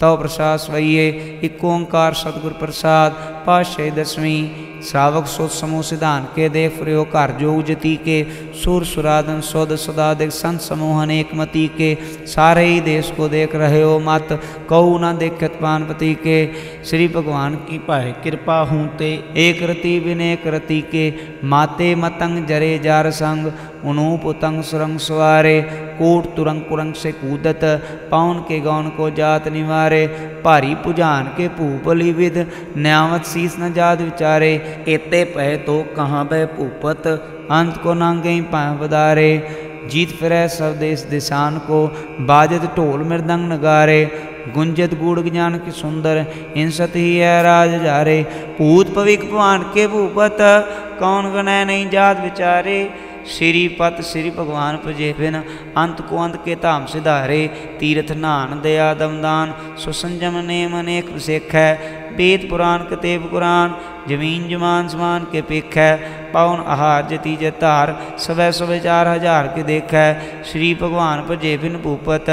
तव प्रसाद स्वये। एक ओंकार सतगुर प्रसाद पातशाही दसवीं श्रावक सोच समूह सिद्धांत के देख प्रयो जो जती के सुर सुराधन सौद सदादिक संत समूह अनेक मती के। सारे ही देश को देख रहे हो मत कऊ न देखत पानपति के। श्री भगवान की पाए कृपा हूँ ते, एक रति विनय कृति के। माते मतंग जरे जार संग, उनूप उतंग सुरंग सुवारे। कूट तुरंग कुरंग से कूदत पौन के गौन को जात निवारे। भारी पुजान के भूपलिविद न्यावत शीस न जात विचारे, एते पह तो कहाँ बह भूपत, अंत को नांगे पाए पदारे जीत फिर सब देश दिशान को, बाजत ढोल मृदंग नगारे। गुंजत गुड़ ज्ञान की सुंदर हिंसत ही है राज जारे। भूत पविक भवान के भूपत, कौन गणय नहीं जात विचारे। श्री पत श्री भगवान प्रजे बिन अंत को अंत के धाम सिधारे, तीर्थ नान दया दमदान सुसंजम नेम अनेक सिख है वेद पुराण, कतेब कुरान, ज़मीन, जमान समान के पिख। है पाउन आहार जति जतार सवै सवै चार हज़ार के देख। है श्री भगवान भजे बिन भूपत,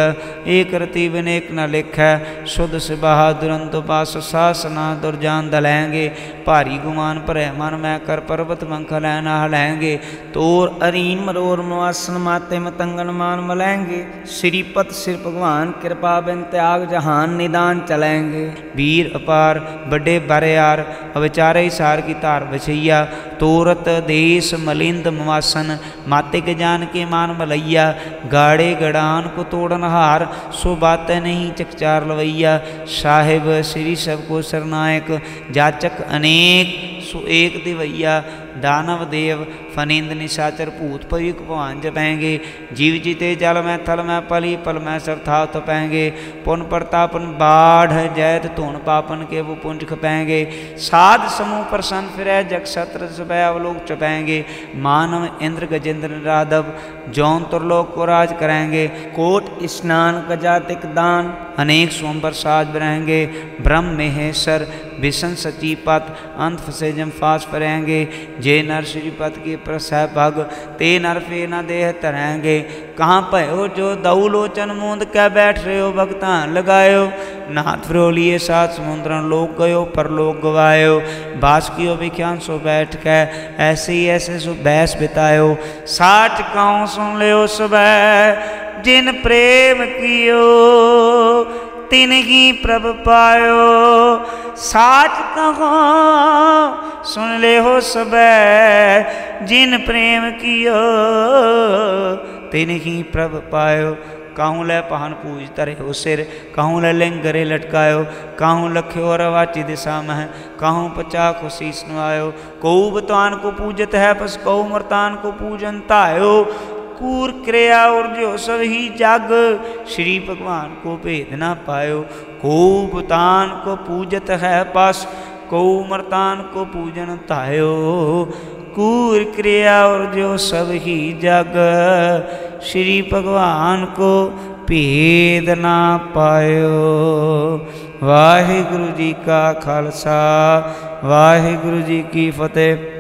एक रति बिन एक न लिख। है शुद्ध सिबाहा दुरंत पास सासना दुर्जान दलेंगे भारी गुमान पर मन मैं कर पर्वत मंख लैना हलेंगे तोर अरीन मरोर मवासन माते मतंगन मान मलेंगे। श्रीपत सिर भगवान कृपा बिन त्याग जहान निदान चलेंगे। वीर अपार, बड़े बरियार अविचारे सार की तार बछैया। तोरत देश मलिंद मवासन, माते के जान के मान मलैया, गाड़े गड़ान को तोड़न हार, सो बात नहीं चकचार लवैया। साहिब, श्री सबको सरनायक जाचक अनेक सो एक दिवैया, दानव देव फनिंद निशाचर भूत पविक भवान जपेंगे। जीव जीते जल में थल में पली, पल में सब था तपेंगे पुन प्रतापन बाढ़ जैत धुन पापन के वो पुंज खपेंगे। साध समूह प्रसन्न फिर जग सत्र अवलोक चपेंगे। मानव इंद्र गजेंद्र राधव, जौन तुरलोक को राज करेंगे। कोट स्नान कजातिक दान, अनेक सोमबर साज रहेंगे ब्रह्म महेश्वर विष्ण सचीपत अंत फसे जम फास परेंगे जे नर श्रीपत के प्रसह भग, ते नर फे न देह तरेंगे। कहाँ पयो जो दऊ लोचन मूंद कै बैठ रहे हो भगतान लगायो। नाथ फ्रोलिए सात समुद्रन लोक गयो, पर लोक गवायो। बास कियो विख्यान सो बैठ के ऐसे ही ऐसे सो बहस बितायो। साठ गाँव सुन लियो सुबह, जिन प्रेम कियो तिन प्रभ पायो। साच कहो, सुन ले हो सब, जिन प्रेम कियो तिन ही प्रभ पायो। काहूँ लै पहन पूज तरे हो सिर, कहूँ लै लिंग गरे लटकायो। काहूँ लख्यो रवाची दिशा में काहूँ पचा को कऊ बतवान को पूजत है, बस कऊ मरतान को पूजन तायो। कूर क्रिया और जो सब ही जग, श्री भगवान को भेद ना पायो। को भूतान को पूजत है पास को मरतान को पूजन तायो। कूर क्रिया और जो सब ही जग, श्री भगवान को भेद ना पायो। वाहे गुरु जी का खालसा वाहे गुरु जी की फतेह।